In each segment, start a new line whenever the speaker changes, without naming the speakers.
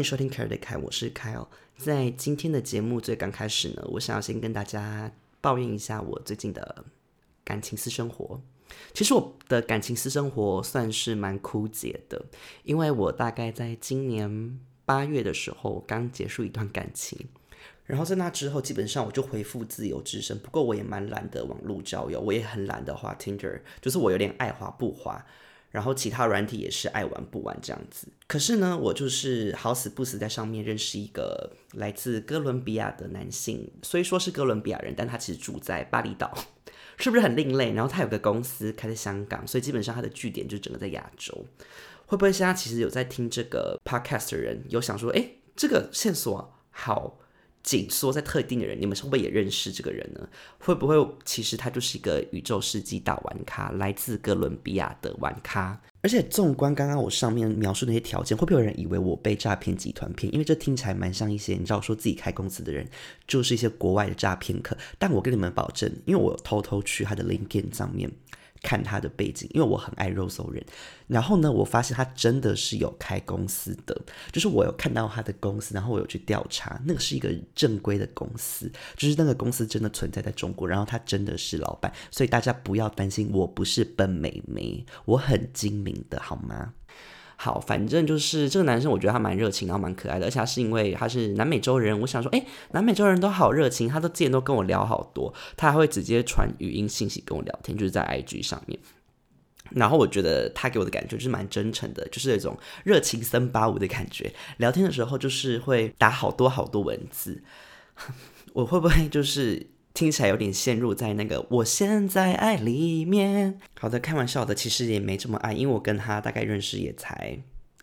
迎收听凯尔的凯，我是凯尔。在今天的节目最刚开始呢，我想要先跟大家抱怨一下我最近的感情私生活。其实我的感情私生活算是蛮枯竭的，因为我大概在今年八月的时候刚结束一段感情，然后在那之后基本上我就恢复自由之身。不过我也蛮懒得网络交友，我也很懒得滑 Tinder，就是我有点爱滑不滑。然后其他软体也是爱玩不玩这样子，可是呢，我就是好死不死在上面认识一个来自哥伦比亚的男性，虽说是哥伦比亚人，但他其实住在巴厘岛，是不是很另类？然后他有个公司开在香港，所以基本上他的据点就整个在亚洲。会不会现在其实有在听这个 podcast 的人有想说，哎，这个线索好？紧缩在特定的人，你们会不会也认识这个人呢？会不会其实他就是一个宇宙世纪大玩咖，来自哥伦比亚的玩咖？而且纵观刚刚我上面描述那些条件，会不会有人以为我被诈骗集团骗？因为这听起来蛮像一些你知道说自己开公司的人，就是一些国外的诈骗客。但我跟你们保证，因为我偷偷去他的 LinkedIn 上面。看他的背景，因为我很爱肉搜人。然后呢，我发现他真的是有开公司的，就是我有看到他的公司，然后我有去调查，那个是一个正规的公司，就是那个公司真的存在在中国，然后他真的是老板，所以大家不要担心，我不是笨美眉，我很精明的，好吗？好，反正就是这个男生，我觉得他蛮热情，然后蛮可爱的，而且他是因为他是南美洲人，我想说，哎，南美洲人都好热情，他都之前都跟我聊好多，他还会直接传语音信息跟我聊天，就是在 IG 上面。然后我觉得他给我的感觉就是蛮真诚的，就是那种热情森巴舞的感觉。聊天的时候就是会打好多好多文字，我会不会就是？听起来有点陷入在那个我现在爱里面。好的，开玩笑的，其实也没这么爱，因为我跟他大概认识也才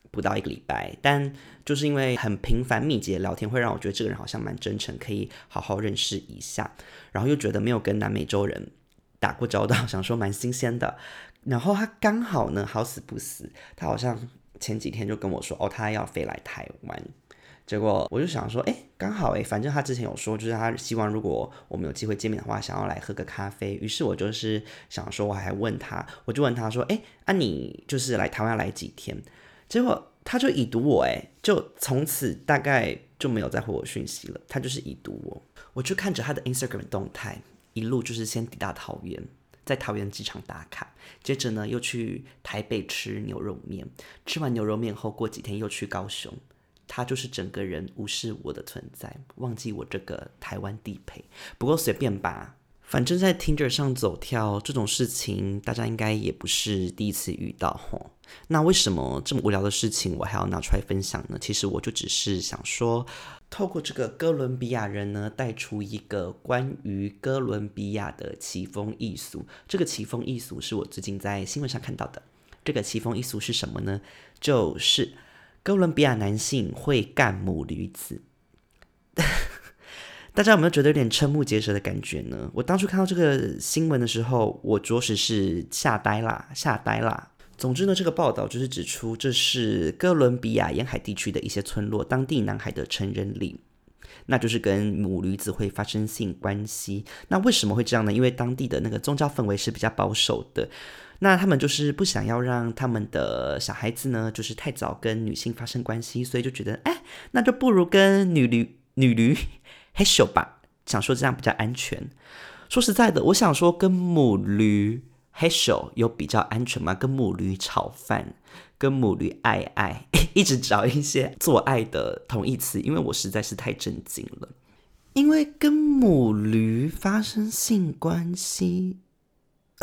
不到一个礼拜，但就是因为很频繁密集的聊天，会让我觉得这个人好像蛮真诚，可以好好认识一下。然后又觉得没有跟南美洲人打过交道，想说蛮新鲜的。然后他刚好呢，好死不死，他好像前几天就跟我说，哦，他要飞来台湾。结果我就想说，哎，刚好哎，反正他之前有说，就是他希望如果我们有机会见面的话，想要来喝个咖啡。于是我就是想说，我还问他，我就问他说，哎，啊你就是来台湾来几天？结果他就已读我，哎，就从此大概就没有再回我讯息了。他就是已读我，我就看着他的 Instagram 动态，一路就是先抵达桃园，在桃园机场打卡，接着呢又去台北吃牛肉面，吃完牛肉面后，过几天又去高雄。他就是整个人无视我的存在，忘记我这个台湾地陪。不过随便吧，反正在 Tinder 上走跳这种事情，大家应该也不是第一次遇到吼。那为什么这么无聊的事情我还要拿出来分享呢？其实我就只是想说，透过这个哥伦比亚人呢，带出一个关于哥伦比亚的奇风异俗。这个奇风异俗是我最近在新闻上看到的。这个奇风异俗是什么呢？就是。哥伦比亚男性会干母驴子，大家有没有觉得有点瞠目结舌的感觉呢？我当初看到这个新闻的时候，我着实是吓呆啦，吓呆啦。总之呢，这个报道就是指出，这是哥伦比亚沿海地区的一些村落当地男孩的成人礼，那就是跟母驴子会发生性关系。那为什么会这样呢？因为当地的那个宗教氛围是比较保守的。那他们就是不想要让他们的小孩子呢，就是太早跟女性发生关系，所以就觉得，哎，那就不如跟女驴女驴嘿咻吧，想说这样比较安全。说实在的，我想说跟母驴嘿咻有比较安全吗？跟母驴炒饭，跟母驴爱爱，一直找一些做爱的同义词，因为我实在是太震惊了。因为跟母驴发生性关系。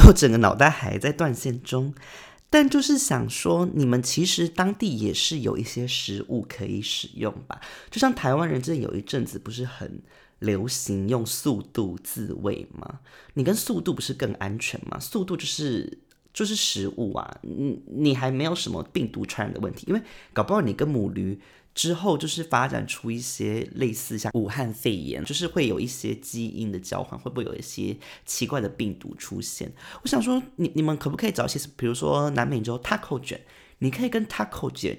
我整个脑袋还在断线中，但就是想说，你们其实当地也是有一些食物可以使用吧？就像台湾人这有一阵子不是很流行用速度自卫吗？你跟速度不是更安全吗？速度就是就是食物啊，你你还没有什么病毒传染的问题，因为搞不好你跟母驴。之后就是发展出一些类似像武汉肺炎，就是会有一些基因的交换，会不会有一些奇怪的病毒出现？我想说，你你们可不可以找一些，比如说南美洲 taco 卷，你可以跟 taco 卷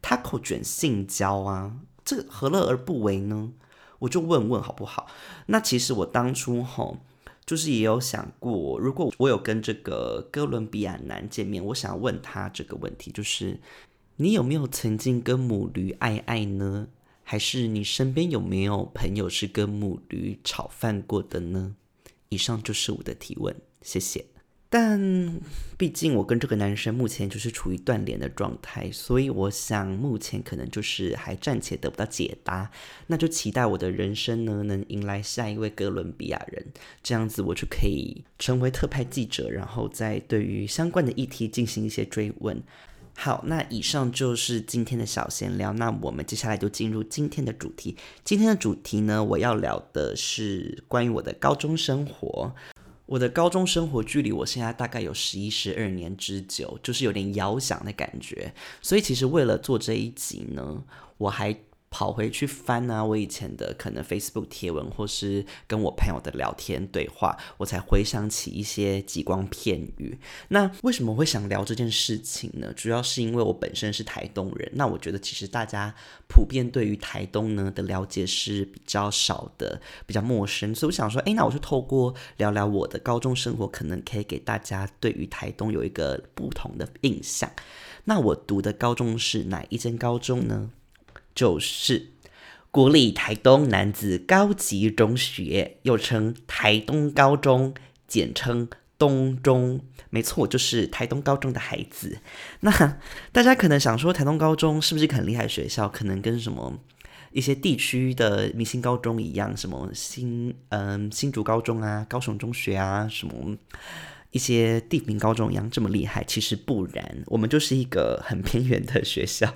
taco 卷性交啊，这何乐而不为呢？我就问问好不好？那其实我当初吼，就是也有想过，如果我有跟这个哥伦比亚男见面，我想问他这个问题，就是。你有没有曾经跟母驴爱爱呢？还是你身边有没有朋友是跟母驴炒饭过的呢？以上就是我的提问，谢谢。但毕竟我跟这个男生目前就是处于断联的状态，所以我想目前可能就是还暂且得不到解答。那就期待我的人生呢能迎来下一位哥伦比亚人，这样子我就可以成为特派记者，然后再对于相关的议题进行一些追问。好，那以上就是今天的小闲聊。那我们接下来就进入今天的主题。今天的主题呢，我要聊的是关于我的高中生活。我的高中生活距离我现在大概有十一、十二年之久，就是有点遥想的感觉。所以其实为了做这一集呢，我还。跑回去翻啊，我以前的可能 Facebook 贴文，或是跟我朋友的聊天对话，我才回想起一些极光片语。那为什么会想聊这件事情呢？主要是因为我本身是台东人，那我觉得其实大家普遍对于台东呢的了解是比较少的，比较陌生，所以我想说，哎，那我就透过聊聊我的高中生活，可能可以给大家对于台东有一个不同的印象。那我读的高中是哪一间高中呢？就是国立台东男子高级中学，又称台东高中，简称东中。没错，就是台东高中的孩子。那大家可能想说，台东高中是不是很厉害的学校？可能跟什么一些地区的明星高中一样，什么新嗯新竹高中啊、高雄中学啊，什么一些地名高中一样这么厉害？其实不然，我们就是一个很偏远的学校。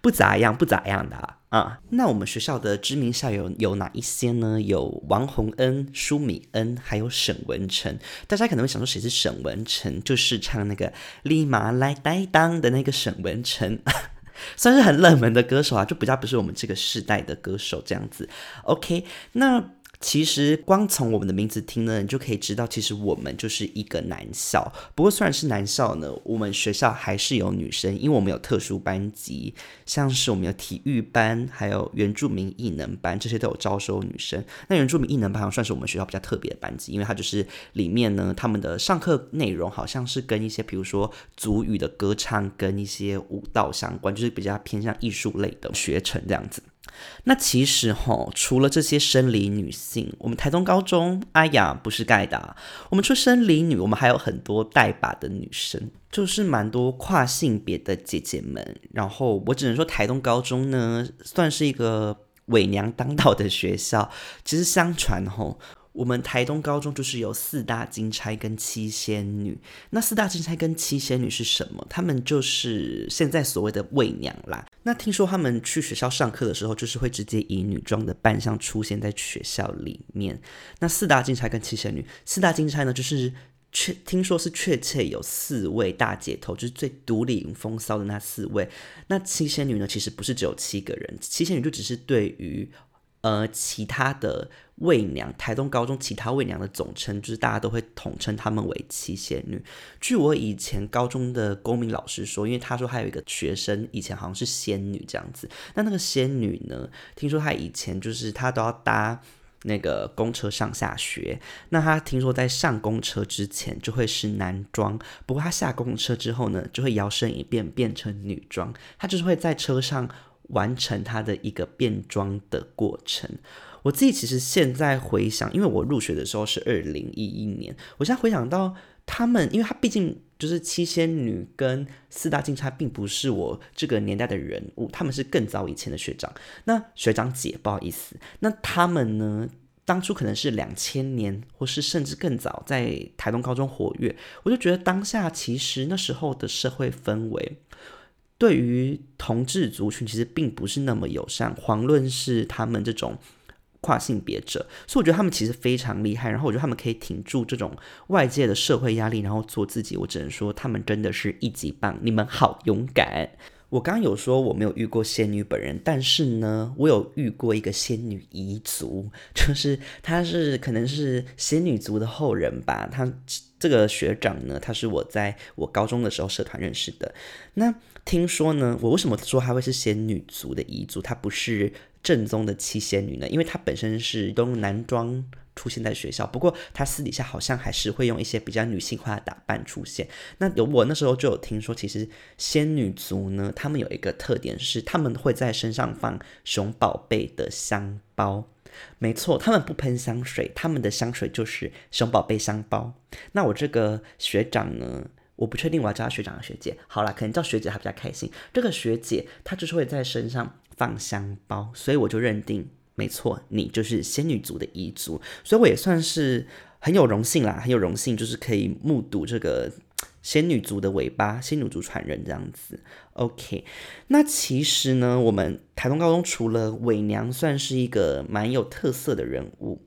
不咋样，不咋样的啊。那我们学校的知名校友有哪一些呢？有王洪恩、舒米恩，还有沈文成。大家可能会想说，谁是沈文成？就是唱那个“立马来担当”的那个沈文成，算是很冷门的歌手啊，就比较不是我们这个世代的歌手这样子。OK，那。其实光从我们的名字听呢，你就可以知道，其实我们就是一个男校。不过虽然是男校呢，我们学校还是有女生，因为我们有特殊班级，像是我们有体育班，还有原住民艺能班，这些都有招收女生。那原住民艺能班算是我们学校比较特别的班级，因为它就是里面呢，他们的上课内容好像是跟一些，比如说族语的歌唱跟一些舞蹈相关，就是比较偏向艺术类的学程这样子。那其实哈，除了这些生理女性，我们台东高中，哎呀，不是盖的。我们出生理女，我们还有很多带把的女生，就是蛮多跨性别的姐姐们。然后我只能说，台东高中呢，算是一个伪娘当道的学校。其实相传哈。我们台东高中就是有四大金钗跟七仙女。那四大金钗跟七仙女是什么？他们就是现在所谓的伪娘啦。那听说他们去学校上课的时候，就是会直接以女装的扮相出现在学校里面。那四大金钗跟七仙女，四大金钗呢，就是确听说是确切有四位大姐头，就是最独领风骚的那四位。那七仙女呢，其实不是只有七个人，七仙女就只是对于。呃，其他的魏娘，台东高中其他魏娘的总称，就是大家都会统称她们为七仙女。据我以前高中的公民老师说，因为他说还有一个学生以前好像是仙女这样子。那那个仙女呢，听说她以前就是她都要搭那个公车上下学。那她听说在上公车之前就会是男装，不过她下公车之后呢，就会摇身一变变成女装。她就是会在车上。完成他的一个变装的过程。我自己其实现在回想，因为我入学的时候是二零一一年，我现在回想到他们，因为他毕竟就是七仙女跟四大金钗，并不是我这个年代的人物，他们是更早以前的学长。那学长姐，不好意思，那他们呢，当初可能是两千年，或是甚至更早，在台东高中活跃。我就觉得当下其实那时候的社会氛围。对于同志族群，其实并不是那么友善，遑论是他们这种跨性别者。所以我觉得他们其实非常厉害，然后我觉得他们可以挺住这种外界的社会压力，然后做自己。我只能说，他们真的是一级棒，你们好勇敢。我刚刚有说我没有遇过仙女本人，但是呢，我有遇过一个仙女彝族，就是她是可能是仙女族的后人吧。她这个学长呢，他是我在我高中的时候社团认识的。那听说呢，我为什么说她会是仙女族的彝族？她不是正宗的七仙女呢？因为她本身是都男装出现在学校。不过她私底下好像还是会用一些比较女性化的打扮出现。那有我那时候就有听说，其实仙女族呢，他们有一个特点是他们会在身上放熊宝贝的香包。没错，他们不喷香水，他们的香水就是熊宝贝香包。那我这个学长呢？我不确定我要叫他学长和学姐。好了，可能叫学姐还比较开心。这个学姐她就是会在身上放香包，所以我就认定没错，你就是仙女族的遗族。所以我也算是很有荣幸啦，很有荣幸，就是可以目睹这个仙女族的尾巴，仙女族传人这样子。OK，那其实呢，我们台东高中除了伪娘算是一个蛮有特色的人物。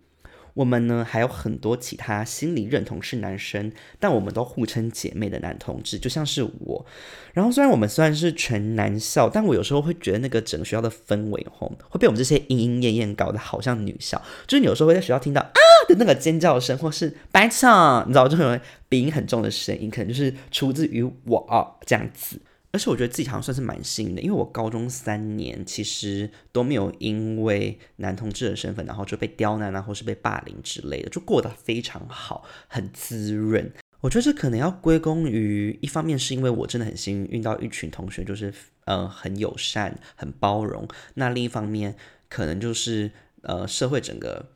我们呢还有很多其他心理认同是男生，但我们都互称姐妹的男同志，就像是我。然后虽然我们虽然是全男校，但我有时候会觉得那个整个学校的氛围吼会被我们这些莺莺燕燕搞得好像女校。就是有时候会在学校听到啊的那个尖叫声，或是白唱，你知道这种鼻音很重的声音，可能就是出自于我这样子。而且我觉得自己好像算是蛮幸运的，因为我高中三年其实都没有因为男同志的身份，然后就被刁难啊，或是被霸凌之类的，就过得非常好，很滋润。我觉得这可能要归功于一方面是因为我真的很幸运遇到一群同学，就是呃很友善、很包容。那另一方面可能就是呃社会整个。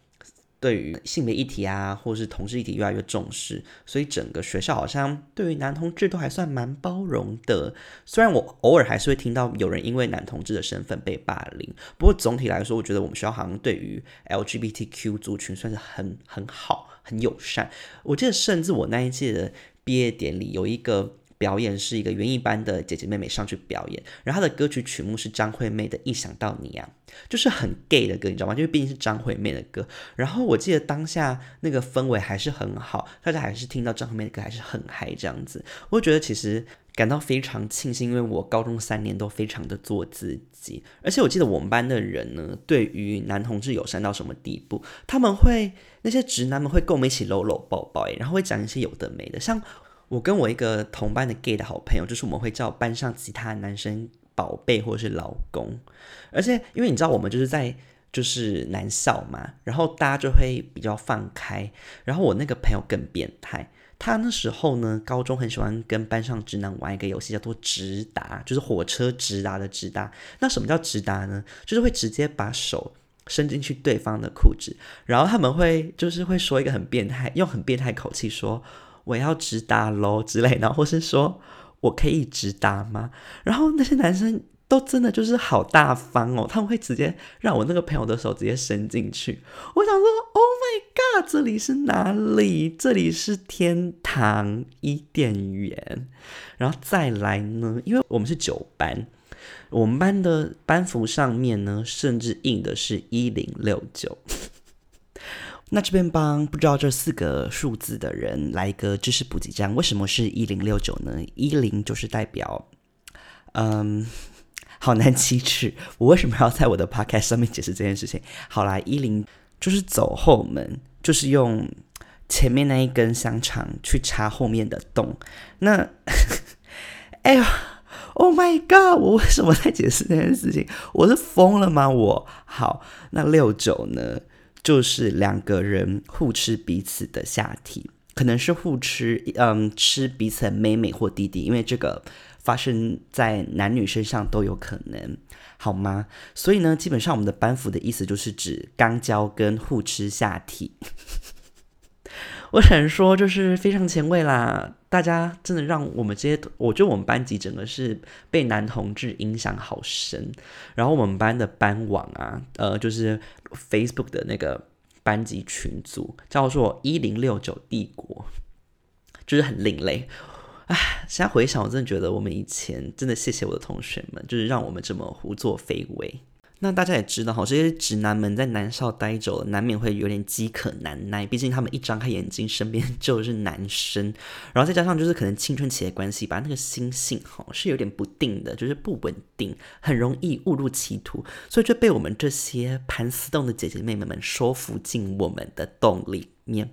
对于性别议题啊，或是同志议题越来越重视，所以整个学校好像对于男同志都还算蛮包容的。虽然我偶尔还是会听到有人因为男同志的身份被霸凌，不过总体来说，我觉得我们学校好像对于 LGBTQ 族群算是很很好、很友善。我记得甚至我那一届的毕业典礼有一个。表演是一个园艺班的姐姐妹妹上去表演，然后她的歌曲曲目是张惠妹的《一想到你》啊，就是很 gay 的歌，你知道吗？因为毕竟是张惠妹的歌。然后我记得当下那个氛围还是很好，大家还是听到张惠妹的歌还是很嗨这样子。我觉得其实感到非常庆幸，因为我高中三年都非常的做自己，而且我记得我们班的人呢，对于男同志友善到什么地步？他们会那些直男们会跟我们一起搂搂抱抱，然后会讲一些有的没的，像。我跟我一个同班的 gay 的好朋友，就是我们会叫班上其他男生宝贝或者是老公，而且因为你知道我们就是在就是男校嘛，然后大家就会比较放开。然后我那个朋友更变态，他那时候呢高中很喜欢跟班上直男玩一个游戏，叫做直达，就是火车直达的直达。那什么叫直达呢？就是会直接把手伸进去对方的裤子，然后他们会就是会说一个很变态，用很变态口气说。我要直达喽之类的，或是说我可以直达吗？然后那些男生都真的就是好大方哦，他们会直接让我那个朋友的手直接伸进去。我想说，Oh my god，这里是哪里？这里是天堂伊甸园。然后再来呢，因为我们是九班，我们班的班服上面呢，甚至印的是一零六九。那这边帮不知道这四个数字的人来一个知识补给站，为什么是一零六九呢？一零就是代表，嗯，好难启齿。我为什么要在我的 podcast 上面解释这件事情？好啦，一零就是走后门，就是用前面那一根香肠去插后面的洞。那，哎呀，Oh my God！我为什么在解释这件事情？我是疯了吗？我好，那六九呢？就是两个人互吃彼此的下体，可能是互吃，嗯，吃彼此的妹妹或弟弟，因为这个发生在男女身上都有可能，好吗？所以呢，基本上我们的班服的意思就是指肛交跟互吃下体。我想说，就是非常前卫啦！大家真的让我们这些，我觉得我们班级整个是被男同志影响好深。然后我们班的班网啊，呃，就是 Facebook 的那个班级群组叫做“一零六九帝国”，就是很另类。唉，现在回想，我真的觉得我们以前真的谢谢我的同学们，就是让我们这么胡作非为。那大家也知道哈，这些直男们在男校待久了，难免会有点饥渴难耐。毕竟他们一张开眼睛，身边就是男生，然后再加上就是可能青春期的关系吧，那个心性哈是有点不定的，就是不稳定，很容易误入歧途，所以就被我们这些盘丝洞的姐姐妹妹们说服进我们的洞里面。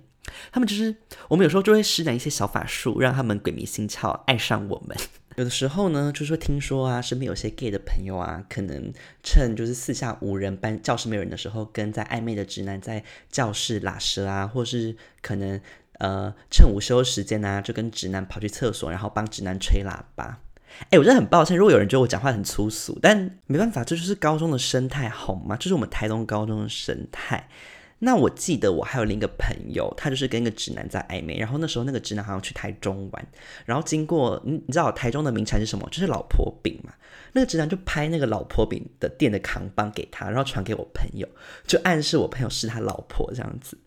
他们就是我们有时候就会施展一些小法术，让他们鬼迷心窍，爱上我们。有的时候呢，就是说听说啊，身边有些 gay 的朋友啊，可能趁就是四下无人、班教室没有人的时候，跟在暧昧的直男在教室拉舌啊，或是可能呃趁午休时间啊，就跟直男跑去厕所，然后帮直男吹喇叭。哎，我真的很抱歉，如果有人觉得我讲话很粗俗，但没办法，这就是高中的生态，好吗？这是我们台东高中的生态。那我记得我还有另一个朋友，他就是跟一个直男在暧昧，然后那时候那个直男好像去台中玩，然后经过你你知道台中的名产是什么？就是老婆饼嘛。那个直男就拍那个老婆饼的店的扛帮给他，然后传给我朋友，就暗示我朋友是他老婆这样子。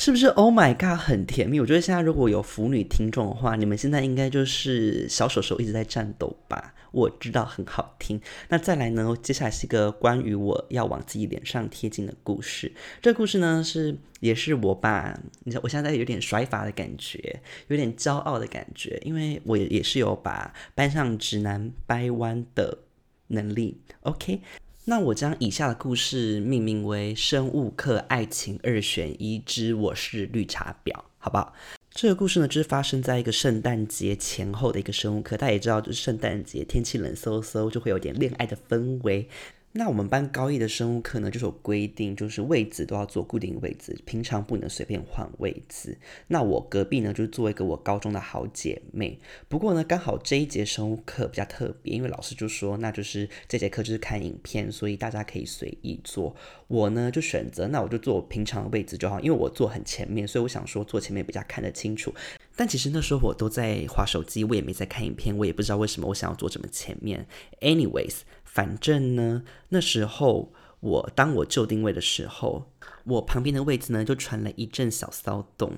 是不是？Oh my god，很甜蜜。我觉得现在如果有腐女听众的话，你们现在应该就是小手手一直在颤抖吧？我知道很好听。那再来呢？接下来是一个关于我要往自己脸上贴金的故事。这个故事呢，是也是我把，你知道，我现在有点甩法的感觉，有点骄傲的感觉，因为我也是有把班上直男掰弯的能力。OK。那我将以下的故事命名为《生物课爱情二选一之我是绿茶婊》，好不好？这个故事呢，就是发生在一个圣诞节前后的一个生物课。大家也知道，就是圣诞节天气冷飕飕，就会有点恋爱的氛围。那我们班高一的生物课呢，就是有规定，就是位置都要坐固定位置，平常不能随便换位置。那我隔壁呢，就是做一个我高中的好姐妹。不过呢，刚好这一节生物课比较特别，因为老师就说，那就是这节课就是看影片，所以大家可以随意坐。我呢就选择，那我就坐平常的位置就好，因为我坐很前面，所以我想说坐前面比较看得清楚。但其实那时候我都在划手机，我也没在看影片，我也不知道为什么我想要坐这么前面。Anyways。反正呢，那时候我当我就定位的时候。我旁边的位置呢，就传来一阵小骚动。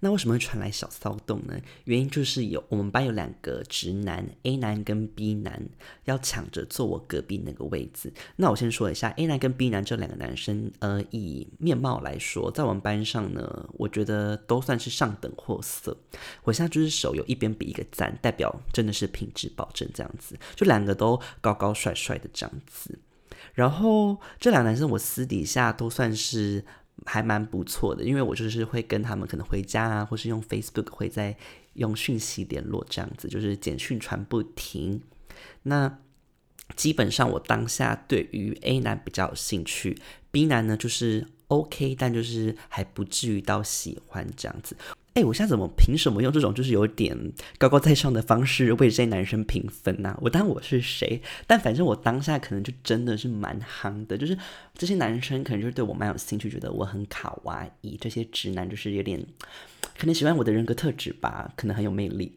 那为什么会传来小骚动呢？原因就是有我们班有两个直男 A 男跟 B 男要抢着坐我隔壁那个位置。那我先说一下 A 男跟 B 男这两个男生，呃，以面貌来说，在我们班上呢，我觉得都算是上等货色。我现在就是手有一边比一个赞，代表真的是品质保证这样子。就两个都高高帅帅的这样子。然后这两男生我私底下都算是还蛮不错的，因为我就是会跟他们可能回家啊，或是用 Facebook 会在用讯息联络这样子，就是简讯传不停。那基本上我当下对于 A 男比较有兴趣，B 男呢就是 OK，但就是还不至于到喜欢这样子。哎，我现在怎么凭什么用这种就是有点高高在上的方式为这些男生评分呢？我当我是谁？但反正我当下可能就真的是蛮夯的，就是这些男生可能就是对我蛮有兴趣，觉得我很卡哇伊。这些直男就是有点可能喜欢我的人格特质吧，可能很有魅力。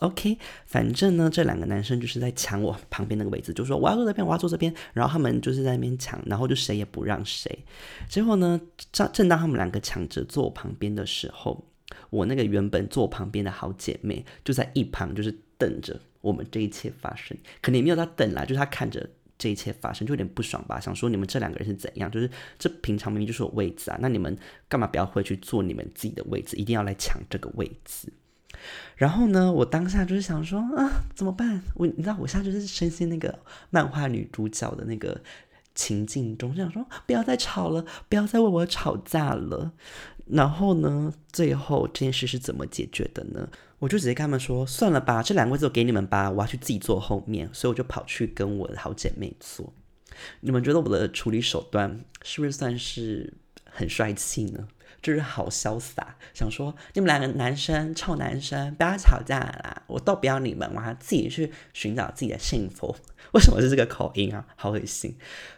OK，反正呢，这两个男生就是在抢我旁边那个位置，就说我要坐这边，我要坐这边。然后他们就是在那边抢，然后就谁也不让谁。结果呢，正正当他们两个抢着坐我旁边的时候。我那个原本坐旁边的好姐妹就在一旁，就是等着我们这一切发生。可能也没有她等啦，就是她看着这一切发生，就有点不爽吧，想说你们这两个人是怎样？就是这平常明明就是我位置啊，那你们干嘛不要回去坐你们自己的位置，一定要来抢这个位置？然后呢，我当下就是想说啊，怎么办？我你知道，我现在就是深陷那个漫画女主角的那个情境中，就想说不要再吵了，不要再为我吵架了。然后呢？最后这件事是怎么解决的呢？我就直接跟他们说：“算了吧，这两个位置我给你们吧，我要去自己坐后面。”所以我就跑去跟我的好姐妹坐。你们觉得我的处理手段是不是算是很帅气呢？就是好潇洒，想说你们两个男生臭男生不要吵架啦，我都不要你们，我要自己去寻找自己的幸福。为什么是这个口音啊？好恶心！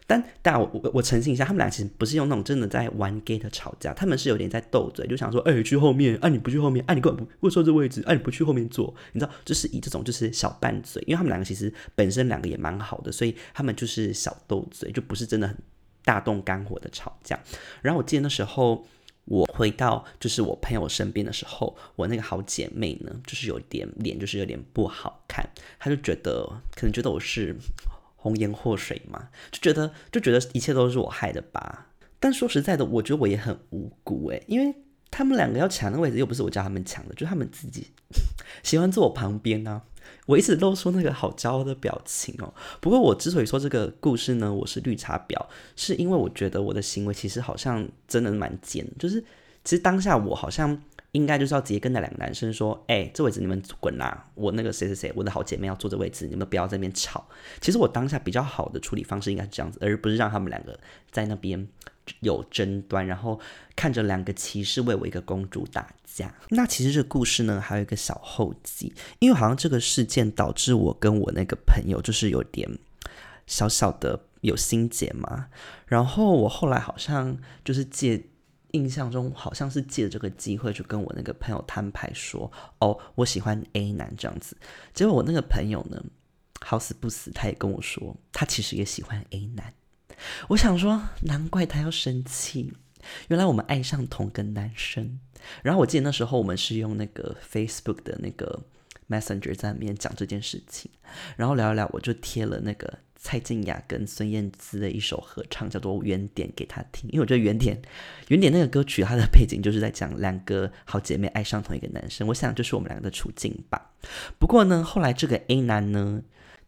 但但我我我澄清一下，他们俩其实不是用那种真的在玩 gay 的吵架，他们是有点在斗嘴，就想说，哎，去后面，啊你不去后面，啊你根本不不坐这位置，啊你不去后面坐，你知道，就是以这种就是小拌嘴，因为他们两个其实本身两个也蛮好的，所以他们就是小斗嘴，就不是真的很大动肝火的吵架。然后我记得那时候。我回到就是我朋友身边的时候，我那个好姐妹呢，就是有点脸，就是有点不好看。她就觉得可能觉得我是红颜祸水嘛，就觉得就觉得一切都是我害的吧。但说实在的，我觉得我也很无辜诶，因为他们两个要抢那个位置，又不是我叫他们抢的，就他们自己喜欢坐我旁边呢。我一直露出那个好骄傲的表情哦。不过我之所以说这个故事呢，我是绿茶婊，是因为我觉得我的行为其实好像真的蛮贱，就是其实当下我好像应该就是要直接跟那两个男生说：“哎，这位置你们滚啦！我那个谁谁谁，我的好姐妹要坐这位置，你们不要在那边吵。”其实我当下比较好的处理方式应该是这样子，而不是让他们两个在那边有争端，然后看着两个骑士为我一个公主打架。那其实这个故事呢，还有一个小后记，因为好像这个事件导致我跟我那个朋友就是有点小小的有心结嘛。然后我后来好像就是借。印象中好像是借这个机会去跟我那个朋友摊牌说：“哦，我喜欢 A 男这样子。”结果我那个朋友呢，好死不死，他也跟我说，他其实也喜欢 A 男。我想说，难怪他要生气，原来我们爱上同个男生。然后我记得那时候我们是用那个 Facebook 的那个 Messenger 在里面讲这件事情，然后聊一聊，我就贴了那个。蔡健雅跟孙燕姿的一首合唱叫做《原点》给他听，因为我觉得《原点》《原点》那个歌曲它的背景就是在讲两个好姐妹爱上同一个男生，我想就是我们两个的处境吧。不过呢，后来这个 A 男呢，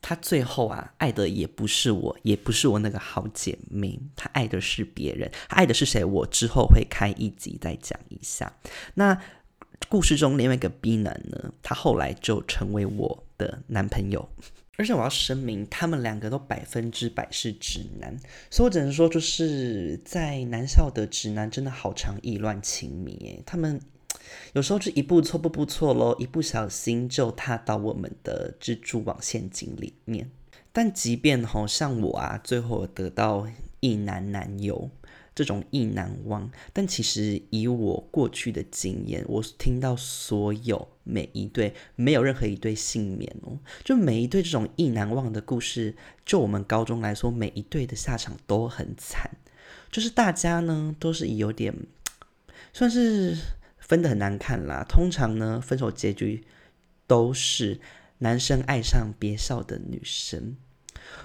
他最后啊爱的也不是我，也不是我那个好姐妹，他爱的是别人。他爱的是谁？我之后会开一集再讲一下。那故事中另外一个 B 男呢，他后来就成为我的男朋友。而且我要声明，他们两个都百分之百是直男，所以我只能说，就是在男校的直男真的好常意乱情迷，他们有时候就一步错步步错喽，一不小心就踏到我们的蜘蛛网陷阱里面。但即便好像我啊，最后得到一男男友。这种意难忘，但其实以我过去的经验，我听到所有每一对没有任何一对幸免哦，就每一对这种意难忘的故事，就我们高中来说，每一对的下场都很惨，就是大家呢都是有点算是分的很难看啦。通常呢，分手结局都是男生爱上别校的女生。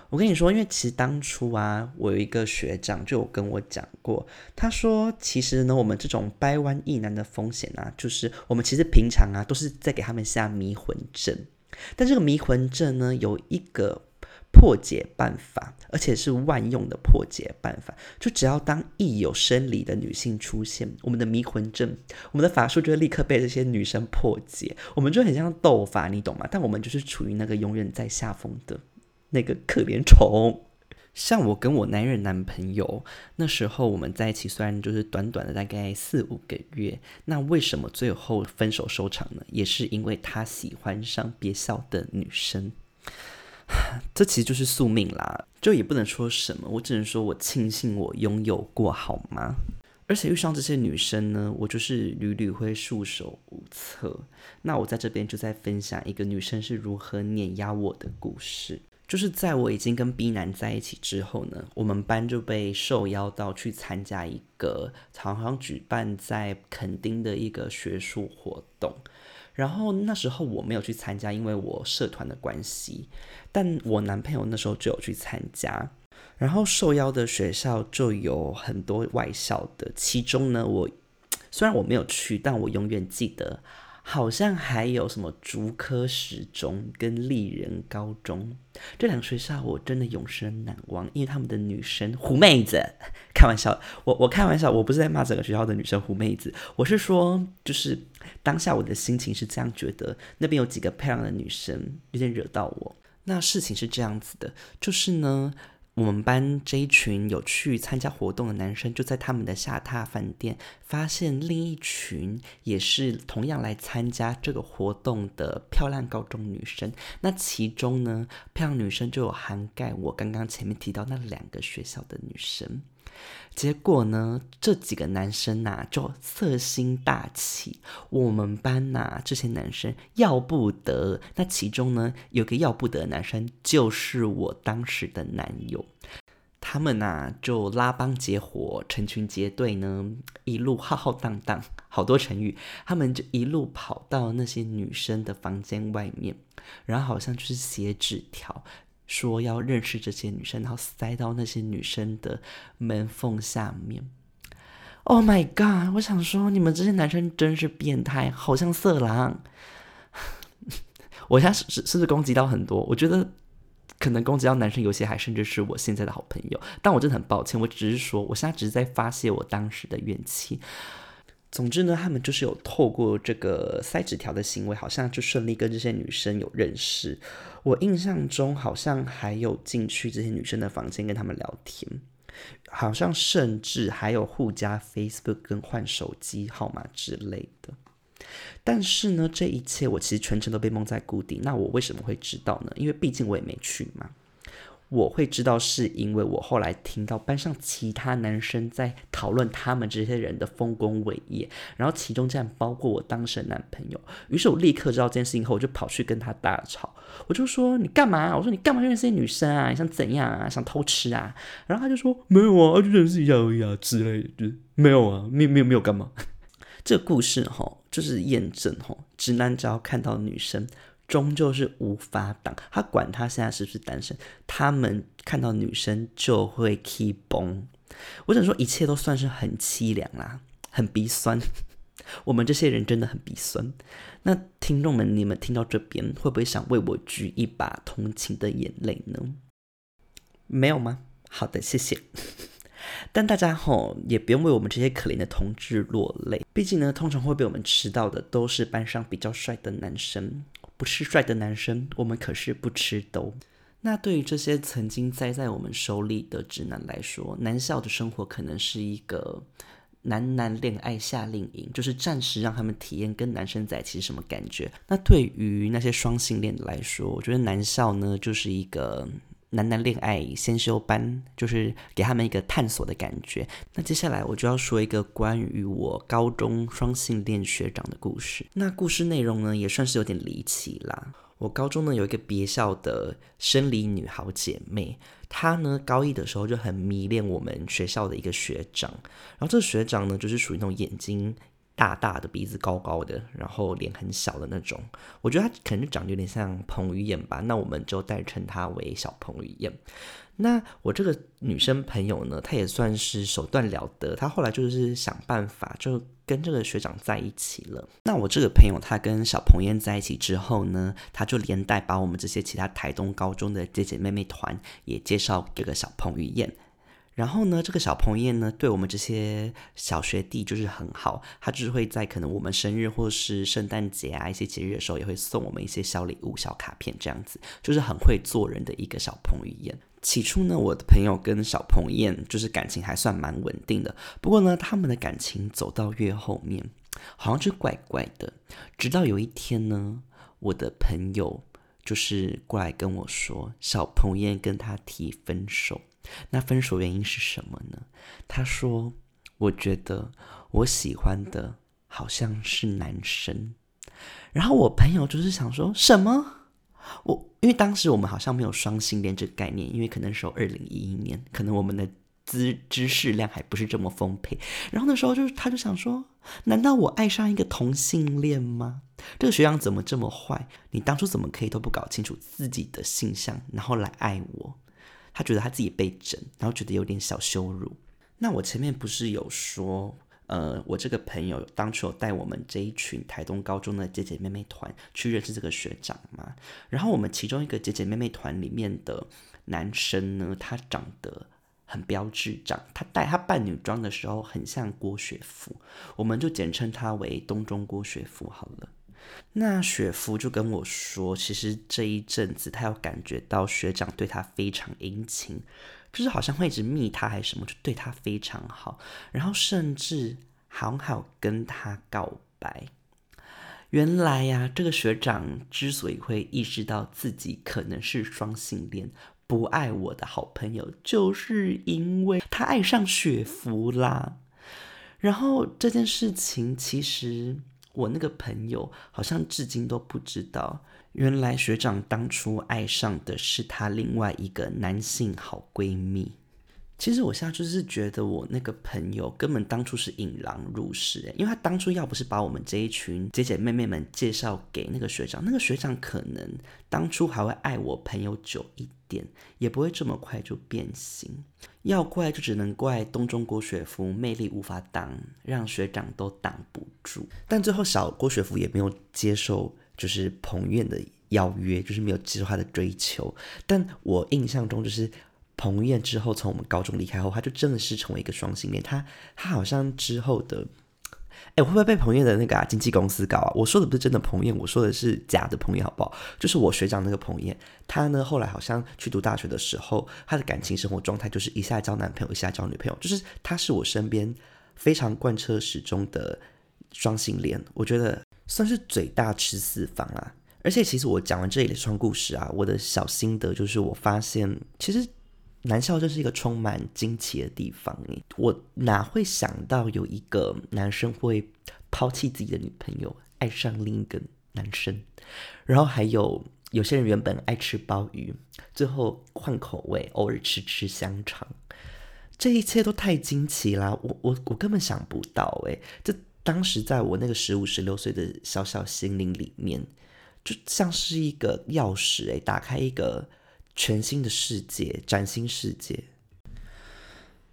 我跟你说，因为其实当初啊，我有一个学长就有跟我讲过，他说其实呢，我们这种掰弯意男的风险啊，就是我们其实平常啊都是在给他们下迷魂阵，但这个迷魂阵呢有一个破解办法，而且是万用的破解办法，就只要当一有生理的女性出现，我们的迷魂阵，我们的法术就会立刻被这些女生破解，我们就很像斗法，你懂吗？但我们就是处于那个永远在下风的。那个可怜虫，像我跟我男人男朋友那时候我们在一起，虽然就是短短的大概四五个月，那为什么最后分手收场呢？也是因为他喜欢上别校的女生，这其实就是宿命啦，就也不能说什么，我只能说我庆幸我拥有过，好吗？而且遇上这些女生呢，我就是屡屡会束手无策。那我在这边就在分享一个女生是如何碾压我的故事。就是在我已经跟 B 男在一起之后呢，我们班就被受邀到去参加一个好像举办在垦丁的一个学术活动，然后那时候我没有去参加，因为我社团的关系，但我男朋友那时候就有去参加，然后受邀的学校就有很多外校的，其中呢，我虽然我没有去，但我永远记得。好像还有什么竹科十中跟丽人高中这两个学校，我真的永生难忘，因为他们的女生狐妹子，开玩笑，我我开玩笑，我不是在骂整个学校的女生狐妹子，我是说，就是当下我的心情是这样觉得，那边有几个漂亮的女生，有点惹到我。那事情是这样子的，就是呢。我们班这一群有去参加活动的男生，就在他们的下榻饭店发现另一群也是同样来参加这个活动的漂亮高中女生。那其中呢，漂亮女生就有涵盖我刚刚前面提到那两个学校的女生。结果呢，这几个男生呐就色心大起，我们班呐这些男生要不得。那其中呢有个要不得男生，就是我当时的男友。他们呐就拉帮结伙，成群结队呢，一路浩浩荡荡，好多成语。他们就一路跑到那些女生的房间外面，然后好像就是写纸条。说要认识这些女生，然后塞到那些女生的门缝下面。Oh my god！我想说，你们这些男生真是变态，好像色狼。我现在是是不是攻击到很多？我觉得可能攻击到男生有些还甚至是我现在的好朋友。但我真的很抱歉，我只是说，我现在只是在发泄我当时的怨气。总之呢，他们就是有透过这个塞纸条的行为，好像就顺利跟这些女生有认识。我印象中好像还有进去这些女生的房间跟他们聊天，好像甚至还有互加 Facebook 跟换手机号码之类的。但是呢，这一切我其实全程都被蒙在鼓底。那我为什么会知道呢？因为毕竟我也没去嘛。我会知道，是因为我后来听到班上其他男生在讨论他们这些人的丰功伟业，然后其中竟然包括我当时的男朋友。于是我立刻知道这件事情后，我就跑去跟他大吵。我就说：“你干嘛？”我说：“你干嘛认识些女生啊？你想怎样啊？想偷吃啊？”然后他就说：“没有啊，就认识一下而已啊之类的，就没有啊，没有没有没有干嘛。”这个故事哈，就是验证哈，直男只要看到女生。终究是无法挡，他管他现在是不是单身，他们看到女生就会 keep 崩。我想说，一切都算是很凄凉啦，很鼻酸。我们这些人真的很鼻酸。那听众们，你们听到这边会不会想为我举一把同情的眼泪呢？没有吗？好的，谢谢。但大家吼也不用为我们这些可怜的同志落泪，毕竟呢，通常会被我们吃到的都是班上比较帅的男生。不是帅的男生，我们可是不吃兜。那对于这些曾经栽在我们手里的直男来说，男校的生活可能是一个男男恋爱夏令营，就是暂时让他们体验跟男生在一起什么感觉。那对于那些双性恋来说，我觉得男校呢就是一个。男男恋爱先修班，就是给他们一个探索的感觉。那接下来我就要说一个关于我高中双性恋学长的故事。那故事内容呢，也算是有点离奇啦。我高中呢有一个别校的生理女好姐妹，她呢高一的时候就很迷恋我们学校的一个学长，然后这个学长呢就是属于那种眼睛。大大的鼻子高高的，然后脸很小的那种，我觉得他可能就长得有点像彭于晏吧，那我们就代称他为小彭于晏。那我这个女生朋友呢，她也算是手段了得，她后来就是想办法就跟这个学长在一起了。那我这个朋友她跟小彭于晏在一起之后呢，她就连带把我们这些其他台东高中的姐姐妹妹团也介绍给个小彭于晏。然后呢，这个小彭燕呢，对我们这些小学弟就是很好，他就是会在可能我们生日或是圣诞节啊一些节日的时候，也会送我们一些小礼物、小卡片这样子，就是很会做人的一个小彭于晏。起初呢，我的朋友跟小彭燕就是感情还算蛮稳定的，不过呢，他们的感情走到越后面，好像就怪怪的。直到有一天呢，我的朋友就是过来跟我说，小彭燕跟他提分手。那分手原因是什么呢？他说：“我觉得我喜欢的好像是男生。”然后我朋友就是想说什么？我因为当时我们好像没有双性恋这个概念，因为可能是二零一一年，可能我们的知知识量还不是这么丰沛。然后那时候就是他就想说：“难道我爱上一个同性恋吗？这个学长怎么这么坏？你当初怎么可以都不搞清楚自己的性向，然后来爱我？”他觉得他自己被整，然后觉得有点小羞辱。那我前面不是有说，呃，我这个朋友当初有带我们这一群台东高中的姐姐妹妹团去认识这个学长嘛？然后我们其中一个姐姐妹妹团里面的男生呢，他长得很标志，长他带他扮女装的时候很像郭雪芙，我们就简称他为东中郭雪芙好了。那雪芙就跟我说，其实这一阵子他有感觉到学长对他非常殷勤，就是好像会一直密他还是什么，就对他非常好，然后甚至好像还有跟他告白。原来呀，这个学长之所以会意识到自己可能是双性恋，不爱我的好朋友，就是因为他爱上雪芙啦。然后这件事情其实。我那个朋友好像至今都不知道，原来学长当初爱上的是他另外一个男性好闺蜜。其实我现在就是觉得我那个朋友根本当初是引狼入室，因为他当初要不是把我们这一群姐姐妹妹们介绍给那个学长，那个学长可能当初还会爱我朋友久一点，也不会这么快就变心。要怪就只能怪东中郭雪芙魅力无法挡，让学长都挡不住。但最后小郭雪芙也没有接受，就是彭院的邀约，就是没有接受他的追求。但我印象中就是。彭于晏之后从我们高中离开后，他就真的是成为一个双性恋。他他好像之后的哎，会不会被彭于晏的那个啊经纪公司搞啊？我说的不是真的彭于晏，我说的是假的彭燕，好不好？就是我学长那个彭于晏，他呢后来好像去读大学的时候，他的感情生活状态就是一下交男朋友，一下交女朋友，就是他是我身边非常贯彻始终的双性恋，我觉得算是嘴大吃四方啊。而且其实我讲完这一串故事啊，我的小心得就是我发现其实。男校就是一个充满惊奇的地方，我哪会想到有一个男生会抛弃自己的女朋友，爱上另一个男生，然后还有有些人原本爱吃鲍鱼，最后换口味，偶尔吃吃香肠，这一切都太惊奇啦！我我我根本想不到，诶，这当时在我那个十五十六岁的小小心灵里面，就像是一个钥匙，诶，打开一个。全新的世界，崭新世界。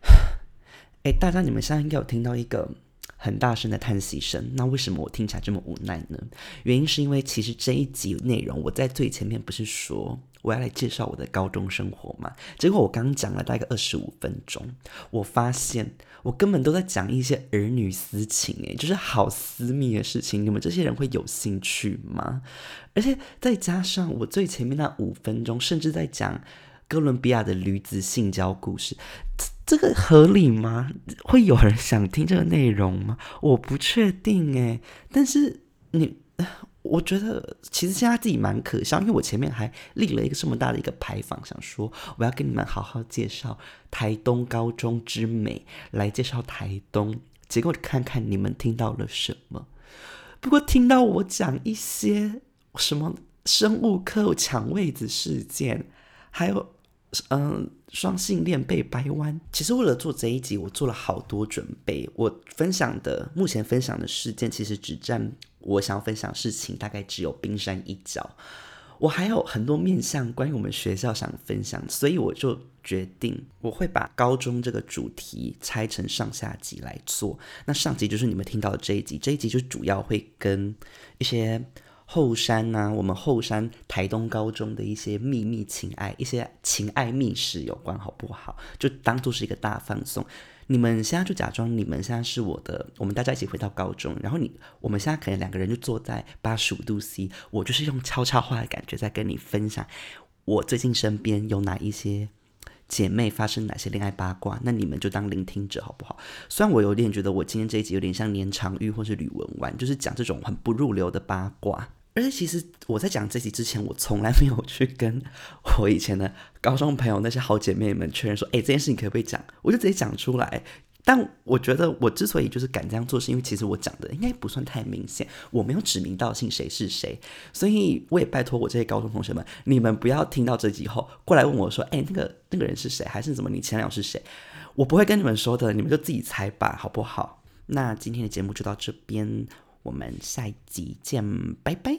哎，大家，你们现在应该有听到一个很大声的叹息声。那为什么我听起来这么无奈呢？原因是因为其实这一集内容，我在最前面不是说我要来介绍我的高中生活嘛？结果我刚讲了大概二十五分钟，我发现我根本都在讲一些儿女私情，哎，就是好私密的事情。你们这些人会有兴趣吗？而且再加上我最前面那五分钟，甚至在讲哥伦比亚的驴子性交故事，这个合理吗？会有人想听这个内容吗？我不确定诶。但是你，我觉得其实现在自己蛮可笑，因为我前面还立了一个这么大的一个牌坊，想说我要跟你们好好介绍台东高中之美，来介绍台东，结果看看你们听到了什么。不过听到我讲一些。什么生物课抢位子事件，还有嗯双性恋被掰弯。其实为了做这一集，我做了好多准备。我分享的目前分享的事件，其实只占我想要分享事情大概只有冰山一角。我还有很多面向关于我们学校想分享，所以我就决定我会把高中这个主题拆成上下集来做。那上集就是你们听到的这一集，这一集就主要会跟一些。后山呐，我们后山台东高中的一些秘密情爱、一些情爱秘史有关，好不好？就当做是一个大放送。你们现在就假装你们现在是我的，我们大家一起回到高中，然后你我们现在可能两个人就坐在八十五度 C，我就是用悄悄话的感觉在跟你分享我最近身边有哪一些姐妹发生哪些恋爱八卦，那你们就当聆听者好不好？虽然我有点觉得我今天这一集有点像年长玉或是吕文婉，就是讲这种很不入流的八卦。而且其实我在讲这集之前，我从来没有去跟我以前的高中朋友那些好姐妹们确认说，哎，这件事情可不可以讲？我就直接讲出来。但我觉得我之所以就是敢这样做，是因为其实我讲的应该不算太明显，我没有指名道姓谁是谁，所以我也拜托我这些高中同学们，你们不要听到这集后过来问我说，哎，那个那个人是谁，还是怎么你前两是谁？我不会跟你们说的，你们就自己猜吧，好不好？那今天的节目就到这边。我们下一集见拜拜。